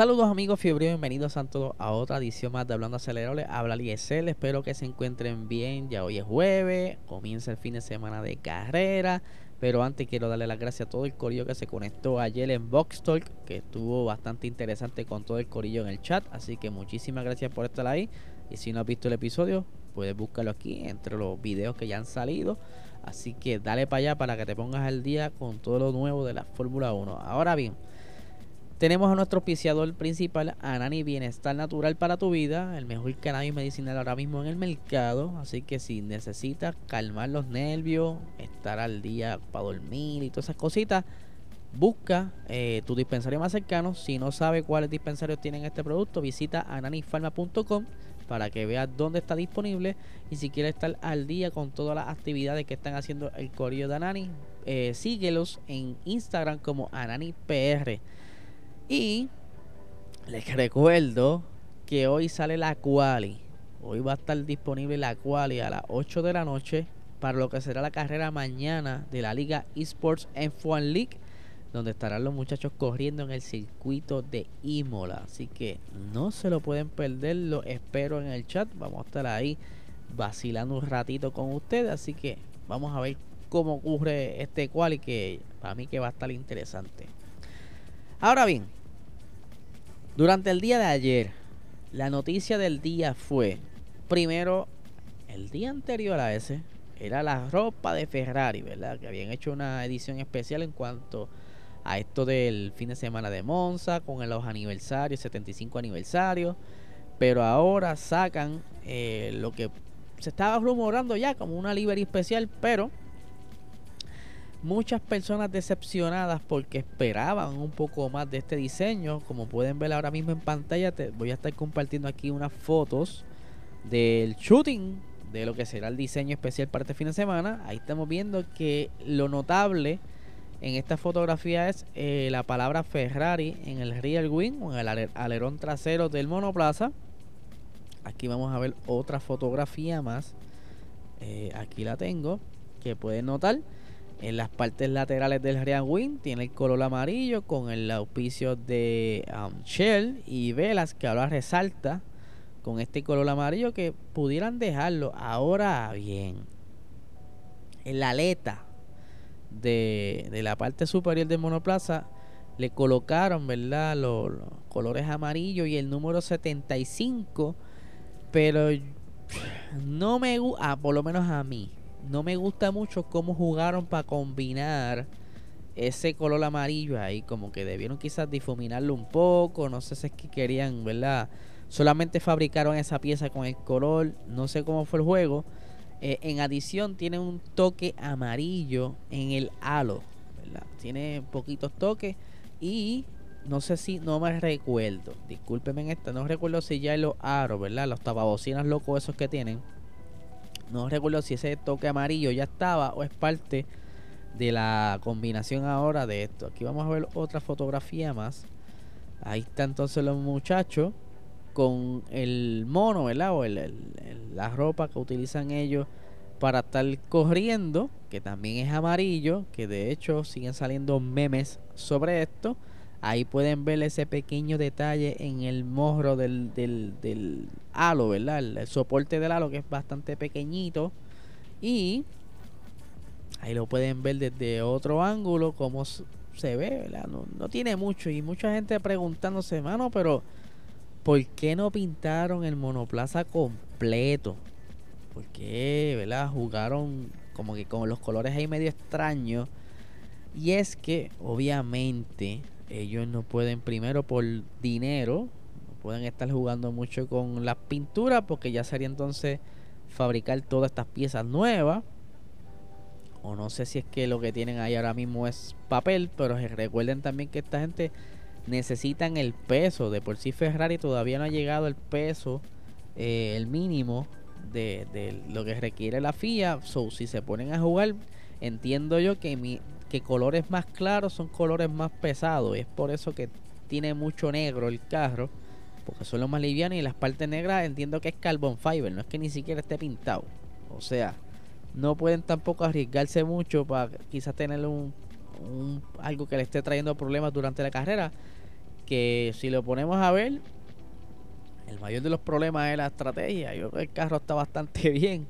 Saludos amigos fiebre, bienvenidos a todos a otra edición más de Hablando Acelerable. Habla Liesel, espero que se encuentren bien. Ya hoy es jueves, comienza el fin de semana de carrera. Pero antes quiero darle las gracias a todo el corillo que se conectó ayer en Box Talk, que estuvo bastante interesante con todo el corillo en el chat. Así que muchísimas gracias por estar ahí. Y si no has visto el episodio, puedes buscarlo aquí entre los videos que ya han salido. Así que dale para allá para que te pongas al día con todo lo nuevo de la Fórmula 1. Ahora bien. Tenemos a nuestro auspiciador principal, Anani Bienestar Natural para tu vida, el mejor cannabis medicinal ahora mismo en el mercado. Así que si necesitas calmar los nervios, estar al día para dormir y todas esas cositas, busca eh, tu dispensario más cercano. Si no sabes cuáles dispensarios tienen este producto, visita ananifarma.com para que veas dónde está disponible. Y si quieres estar al día con todas las actividades que están haciendo el Corillo de Anani, eh, síguelos en Instagram como AnaniPR. Y les recuerdo que hoy sale la quali. Hoy va a estar disponible la quali a las 8 de la noche para lo que será la carrera mañana de la Liga Esports F1 League, donde estarán los muchachos corriendo en el circuito de Imola. Así que no se lo pueden perder, lo espero en el chat. Vamos a estar ahí vacilando un ratito con ustedes, así que vamos a ver cómo ocurre este quali que para mí que va a estar interesante. Ahora bien, durante el día de ayer, la noticia del día fue, primero, el día anterior a ese, era la ropa de Ferrari, ¿verdad? Que habían hecho una edición especial en cuanto a esto del fin de semana de Monza, con los aniversarios, 75 aniversarios. Pero ahora sacan eh, lo que se estaba rumorando ya como una livery especial, pero muchas personas decepcionadas porque esperaban un poco más de este diseño. Como pueden ver ahora mismo en pantalla, voy a estar compartiendo aquí unas fotos del shooting de lo que será el diseño especial para este fin de semana. Ahí estamos viendo que lo notable en esta fotografía es eh, la palabra Ferrari en el rear wing o en el alerón trasero del monoplaza. Aquí vamos a ver otra fotografía más. Eh, aquí la tengo que pueden notar en las partes laterales del Real Wing tiene el color amarillo con el auspicio de um, Shell y velas que ahora resalta con este color amarillo que pudieran dejarlo. Ahora bien, en la aleta de, la parte superior del monoplaza le colocaron, ¿verdad? Los, los colores amarillos y el número 75, pero no me gusta, ah, por lo menos a mí, no me gusta mucho cómo jugaron para combinar ese color amarillo ahí. Como que debieron quizás difuminarlo un poco. No sé si es que querían, ¿verdad? Solamente fabricaron esa pieza con el color. No sé cómo fue el juego. Eh, en adición tiene un toque amarillo en el halo. ¿verdad? Tiene poquitos toques. Y no sé si, no me recuerdo. Discúlpenme en esta. No recuerdo si ya los aros, ¿verdad? Los tababocinas locos esos que tienen no recuerdo si ese toque amarillo ya estaba o es parte de la combinación ahora de esto. Aquí vamos a ver otra fotografía más. Ahí está entonces los muchachos con el mono, ¿verdad? O el, la ropa que utilizan ellos para estar corriendo, que también es amarillo, que de hecho siguen saliendo memes sobre esto. Ahí pueden ver ese pequeño detalle en el morro del, del, halo, ¿verdad? El, soporte del halo que es bastante pequeñito. Y ahí lo pueden ver desde otro ángulo, como se ve, ¿verdad? No, no tiene mucho. Y mucha gente preguntándose, mano, pero ¿por qué no pintaron el monoplaza completo? ¿Por qué, verdad? Jugaron como que con los colores ahí medio extraños. Y es que, obviamente, ellos no pueden primero por dinero, no pueden estar jugando mucho con las pinturas porque ya sería entonces fabricar todas estas piezas nuevas. O no sé si es que lo que tienen ahí ahora mismo es papel, pero recuerden también que esta gente necesitan el peso. De por sí Ferrari todavía no ha llegado el peso, eh, el mínimo de, de, lo que requiere la FIA. So, si se ponen a jugar, entiendo yo que, mi, que colores más claros son colores más pesados. Y es por eso que tiene mucho negro el carro. Porque son los más livianos y las partes negras entiendo que es carbon fiber. No es que ni siquiera esté pintado. O sea, no pueden tampoco arriesgarse mucho para quizás tener un, algo que le esté trayendo problemas durante la carrera. Que si lo ponemos a ver, el mayor de los problemas es la estrategia. Yo creo que el carro está bastante bien.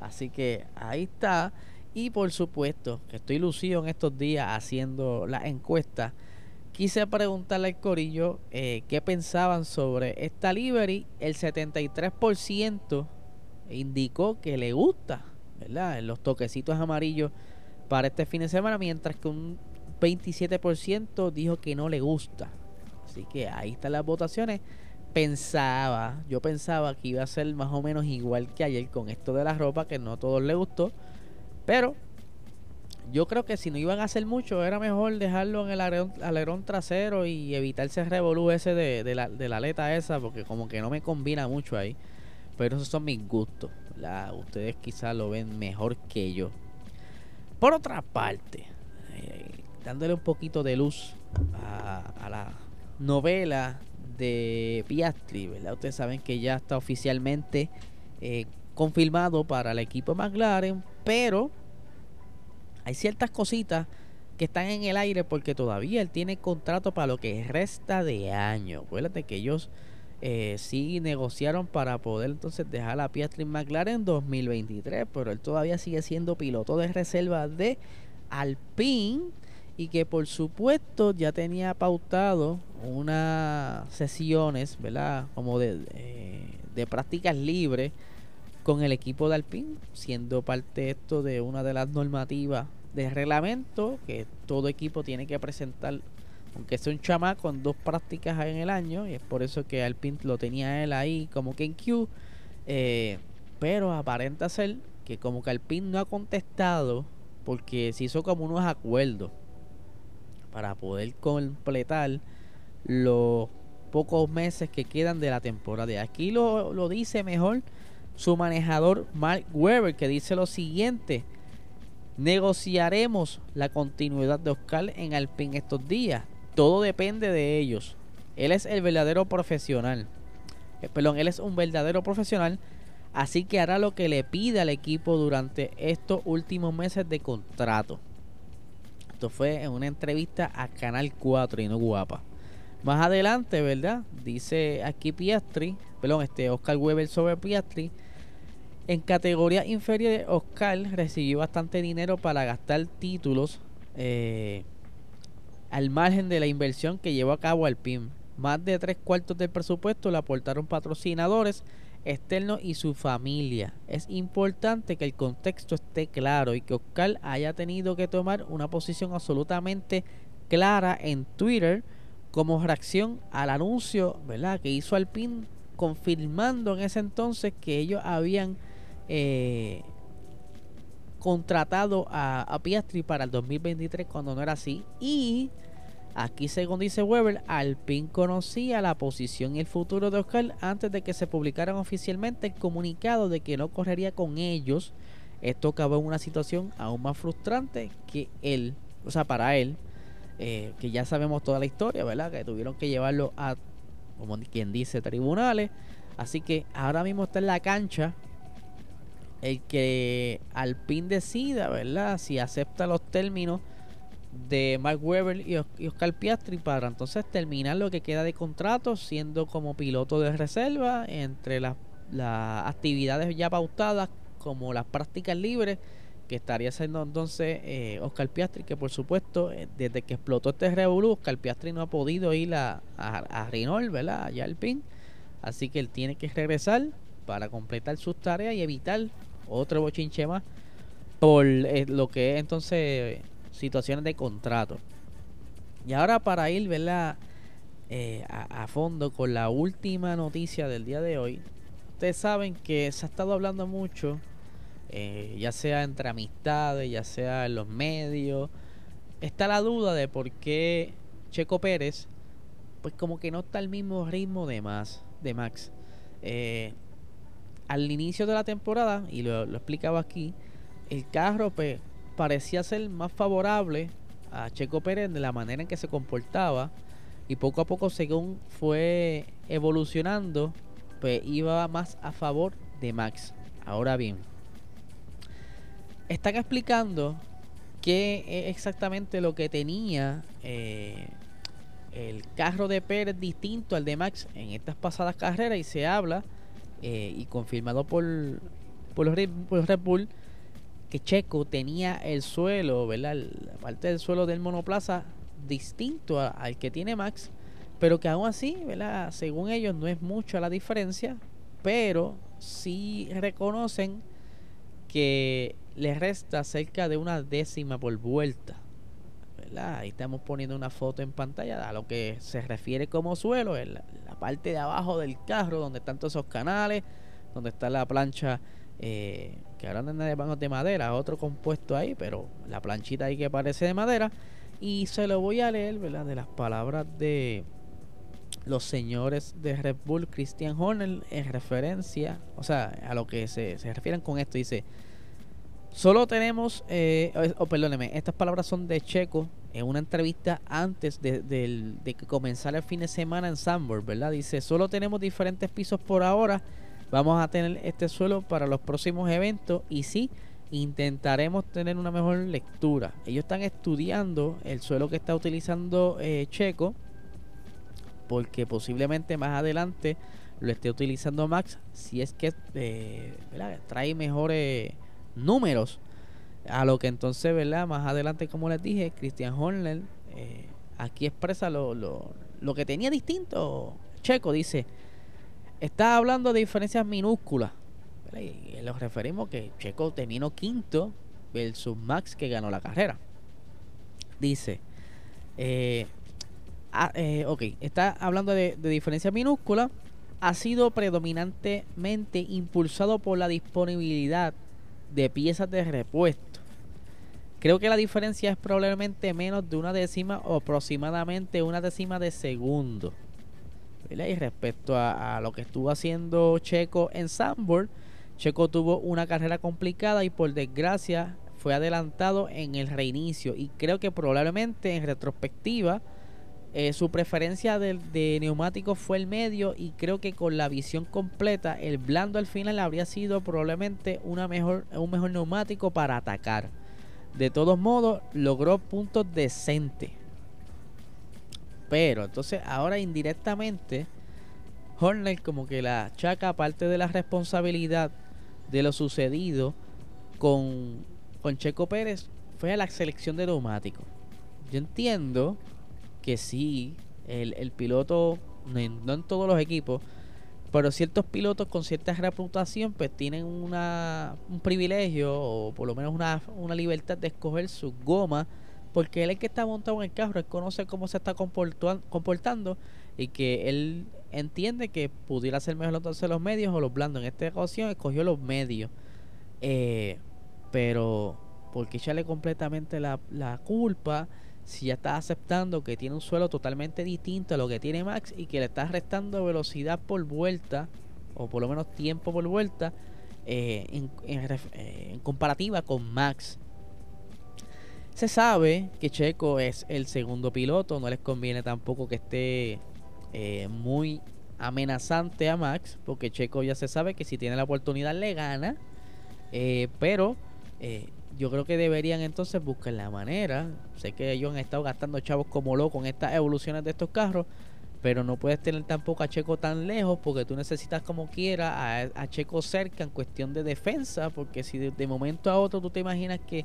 Así que ahí está. Y por supuesto, que estoy lucido en estos días haciendo la encuesta. Quise preguntarle al Corillo eh, qué pensaban sobre esta livery. El 73% indicó que le gusta, ¿verdad? Los toquecitos amarillos para este fin de semana, mientras que un 27% dijo que no le gusta. Así que ahí están las votaciones. Pensaba, yo pensaba que iba a ser más o menos igual que ayer con esto de la ropa, que no a todos les gustó. Pero yo creo que si no iban a hacer mucho, era mejor dejarlo en el alerón, trasero y evitarse el revolú ese de, de, la, de la aleta esa, porque como que no me combina mucho ahí. Pero esos son mis gustos. La, ustedes quizás lo ven mejor que yo. Por otra parte, eh, dándole un poquito de luz a, la novela de Piastri, ¿verdad? Ustedes saben que ya está oficialmente eh, confirmado para el equipo McLaren, pero hay ciertas cositas que están en el aire porque todavía él tiene contrato para lo que resta de año. Acuérdate que ellos eh, sí negociaron para poder entonces dejar a Piastri McLaren en 2023, pero él todavía sigue siendo piloto de reserva de Alpine y que por supuesto ya tenía pautado unas sesiones, ¿verdad? Como de, de prácticas libres con el equipo de Alpine, siendo parte esto de una de las normativas de reglamento que todo equipo tiene que presentar aunque sea un chamaco con dos prácticas en el año, y es por eso que Alpine lo tenía él ahí como que en Q, eh, pero aparenta ser que como que Alpine no ha contestado porque se hizo como unos acuerdos para poder completar los pocos meses que quedan de la temporada. Aquí lo, lo dice mejor su manejador Mark Webber, que dice lo siguiente. Negociaremos la continuidad de Oscar en Alpine estos días. Todo depende de ellos. Él es el verdadero profesional. Eh, perdón, él es un verdadero profesional. Así que hará lo que le pida al equipo durante estos últimos meses de contrato. Esto fue en una entrevista a Canal 4 y no guapa. Más adelante, ¿verdad? Dice aquí Piastri, perdón, este Oscar Weber sobre Piastri. En categoría inferior, Oscar recibió bastante dinero para gastar títulos. Eh, al margen de la inversión que llevó a cabo Alpine. Más de tres cuartos del presupuesto le aportaron patrocinadores externos y su familia. Es importante que el contexto esté claro y que Oscar haya tenido que tomar una posición absolutamente clara en Twitter como reacción al anuncio ¿verdad? que hizo Alpine confirmando en ese entonces que ellos habían eh, contratado a, Piastri para el 2023 cuando no era así. Y aquí, según dice Weber, Alpine conocía la posición y el futuro de Oscar antes de que se publicaran oficialmente el comunicado de que no correría con ellos. Esto acabó en una situación aún más frustrante que él, o sea, para él, eh, que ya sabemos toda la historia, ¿verdad? Que tuvieron que llevarlo a, como quien dice, tribunales. Así que ahora mismo está en la cancha el que Alpine decida, ¿verdad? Si acepta los términos de Mark Webber y Oscar Piastri para entonces terminar lo que queda de contrato siendo como piloto de reserva entre las, las actividades ya pautadas como las prácticas libres que estaría haciendo entonces eh, Oscar Piastri que por supuesto eh, desde que explotó este revolú Oscar Piastri no ha podido ir a, a, a Renault, ¿verdad? Allá al PIN así que él tiene que regresar para completar sus tareas y evitar otro bochinche más por eh, lo que es entonces situaciones de contrato. Y ahora para ir. Eh, a, fondo con la última noticia del día de hoy. Ustedes saben que se ha estado hablando mucho, eh, ya sea entre amistades, ya sea en los medios. Está la duda de por qué Checo Pérez pues como que no está al mismo ritmo de, más, de Max. Al inicio de la temporada, y lo, explicaba aquí, el carro pues, parecía ser más favorable a Checo Pérez de la manera en que se comportaba y poco a poco según fue evolucionando pues iba más a favor de Max. Ahora bien están explicando qué es exactamente lo que tenía eh, el carro de Pérez distinto al de Max en estas pasadas carreras y se habla eh, y confirmado por, por, los Red, Bull que Checo tenía el suelo, ¿verdad? La parte del suelo del monoplaza distinto al que tiene Max, pero que aún así, ¿verdad? Según ellos no es mucha la diferencia, pero sí reconocen que le resta cerca de una décima por vuelta. ¿verdad? Ahí estamos poniendo una foto en pantalla a lo que se refiere como suelo, en la, parte de abajo del carro, donde están todos esos canales, donde está la plancha, eh, que ahora no es de madera, otro compuesto ahí, pero la planchita ahí que parece de madera. Y se lo voy a leer, ¿verdad? De las palabras de los señores de Red Bull, Christian Horner, en referencia, o sea, a lo que se, se refieren con esto, dice Solo tenemos, eh, oh, perdóneme, estas palabras son de Checo en una entrevista antes de, que comenzara el fin de semana en Sambor, ¿verdad? Dice, solo tenemos diferentes pisos por ahora, vamos a tener este suelo para los próximos eventos y sí, intentaremos tener una mejor lectura. Ellos están estudiando el suelo que está utilizando eh, Checo, porque posiblemente más adelante lo esté utilizando Max, si es que eh, trae mejores números. A lo que entonces, ¿verdad? Más adelante, como les dije, Christian Horner eh, aquí expresa lo, lo, lo, que tenía distinto. Checo dice, está hablando de diferencias minúsculas. Y nos referimos que Checo terminó quinto versus Max que ganó la carrera. Dice, eh, ah, eh, ok, está hablando de, de diferencias minúsculas. Ha sido predominantemente impulsado por la disponibilidad de piezas de repuesto. Creo que la diferencia es probablemente menos de una décima o aproximadamente una décima de segundo. Y respecto a, lo que estuvo haciendo Checo en Sambor, Checo tuvo una carrera complicada y por desgracia fue adelantado en el reinicio. Y creo que probablemente en retrospectiva eh, su preferencia de, de neumáticos fue el medio y creo que con la visión completa el blando al final habría sido probablemente una mejor, un mejor neumático para atacar. De todos modos, logró puntos decentes. Pero entonces ahora indirectamente Horner como que la chaca parte de la responsabilidad de lo sucedido con, con Checo Pérez fue a la selección de neumáticos. Yo entiendo que sí, el, piloto, no en, todos los equipos, pero ciertos pilotos con cierta reputación pues tienen una, un privilegio o por lo menos una, una libertad de escoger su goma porque él es el que está montado en el carro, él conoce cómo se está comportando y que él entiende que pudiera ser mejor entonces los medios o los blandos. En esta ocasión escogió los medios. Eh, pero porque echarle completamente la, la culpa si ya está aceptando que tiene un suelo totalmente distinto a lo que tiene Max y que le está restando velocidad por vuelta, o por lo menos tiempo por vuelta, eh, en, eh, en, comparativa con Max. Se sabe que Checo es el segundo piloto, no les conviene tampoco que esté eh, muy amenazante a Max, porque Checo ya se sabe que si tiene la oportunidad le gana, pero yo creo que deberían entonces buscar la manera. Sé que ellos han estado gastando chavos como locos en estas evoluciones de estos carros, pero no puedes tener tampoco a Checo tan lejos porque tú necesitas como quiera a, Checo cerca en cuestión de defensa, porque si de, momento a otro tú te imaginas que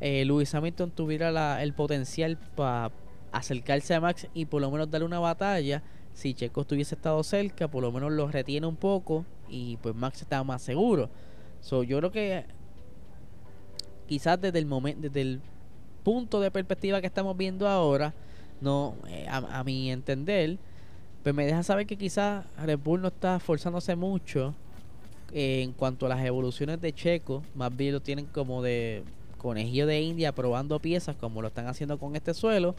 eh, Lewis Hamilton tuviera el potencial para acercarse a Max y por lo menos darle una batalla, si Checo estuviese estado cerca, por lo menos lo retiene un poco y pues Max estaba más seguro. So, yo creo que quizás desde el momento, desde el punto de perspectiva que estamos viendo ahora, no, eh, a, mi entender, pues me deja saber que quizás Red Bull no está esforzándose mucho en cuanto a las evoluciones de Checo, más bien lo tienen como de conejillo de India probando piezas como lo están haciendo con este suelo,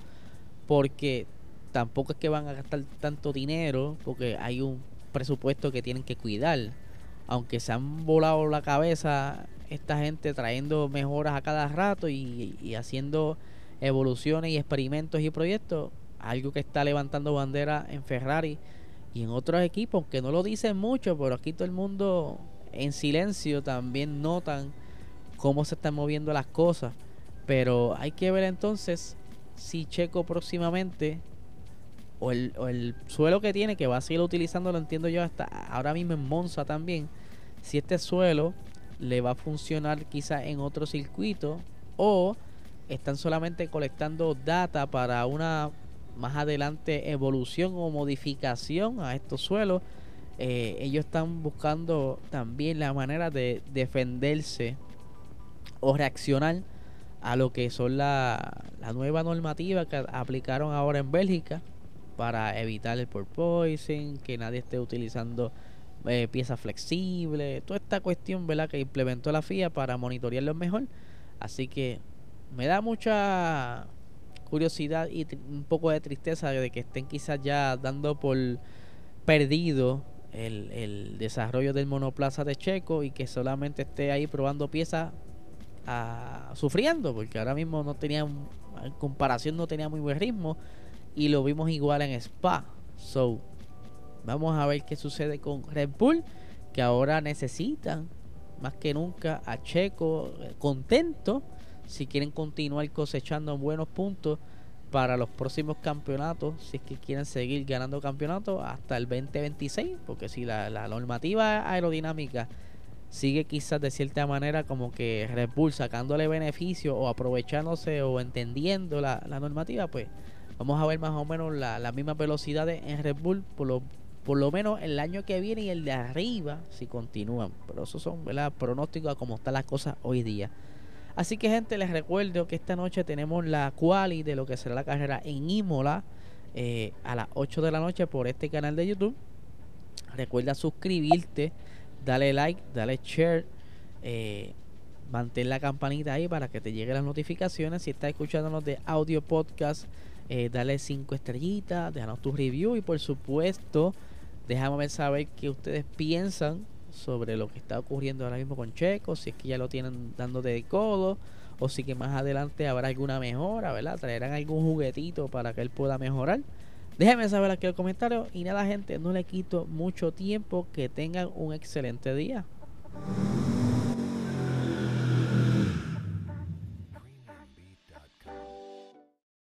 porque tampoco es que van a gastar tanto dinero porque hay un presupuesto que tienen que cuidar. Aunque se han volado la cabeza esta gente trayendo mejoras a cada rato y, haciendo evoluciones y experimentos y proyectos, algo que está levantando bandera en Ferrari y en otros equipos, que no lo dicen mucho, pero aquí todo el mundo en silencio también notan cómo se están moviendo las cosas. Pero hay que ver entonces si Checo próximamente o el, o el suelo que tiene, que va a seguir utilizando, lo entiendo yo hasta ahora mismo en Monza también, si este suelo le va a funcionar quizá en otro circuito o están solamente colectando data para una más adelante evolución o modificación a estos suelos. Eh, ellos están buscando también la manera de defenderse o reaccionar a lo que son la, la nueva normativa que aplicaron ahora en Bélgica para evitar el porpoising, que nadie esté utilizando eh, piezas flexibles, toda esta cuestión ¿verdad? que implementó la FIA para monitorearlo mejor. Así que me da mucha curiosidad y un poco de tristeza de que estén quizás ya dando por perdido el, el desarrollo del monoplaza de Checo y que solamente esté ahí probando piezas a, sufriendo, porque ahora mismo no tenía, en comparación no tenía muy buen ritmo y lo vimos igual en Spa. So, vamos a ver qué sucede con Red Bull, que ahora necesitan más que nunca a Checo eh, contento si quieren continuar cosechando buenos puntos para los próximos campeonatos, si es que quieren seguir ganando campeonatos hasta el 2026, porque si la, la normativa aerodinámica sigue quizás de cierta manera como que Red Bull sacándole beneficio o aprovechándose o entendiendo la, la normativa, pues vamos a ver más o menos las la mismas velocidades en Red Bull por lo, por lo menos el año que viene y el de arriba si continúan. Pero esos son ¿verdad? pronósticos a cómo están las cosas hoy día. Así que gente, les recuerdo que esta noche tenemos la quali de lo que será la carrera en Imola eh, a las 8 de la noche por este canal de YouTube. Recuerda suscribirte, dale like, dale share. Eh, mantén la campanita ahí para que te lleguen las notificaciones. Si estás escuchándonos de audio podcast, eh, dale 5 estrellitas, déjanos tu review y por supuesto, déjame saber qué ustedes piensan sobre lo que está ocurriendo ahora mismo con Checo, si es que ya lo tienen dando de codo o si que más adelante habrá alguna mejora, ¿verdad? Traerán algún juguetito para que él pueda mejorar. Déjenme saber aquí en el comentario y nada gente, no le quito mucho tiempo, que tengan un excelente día.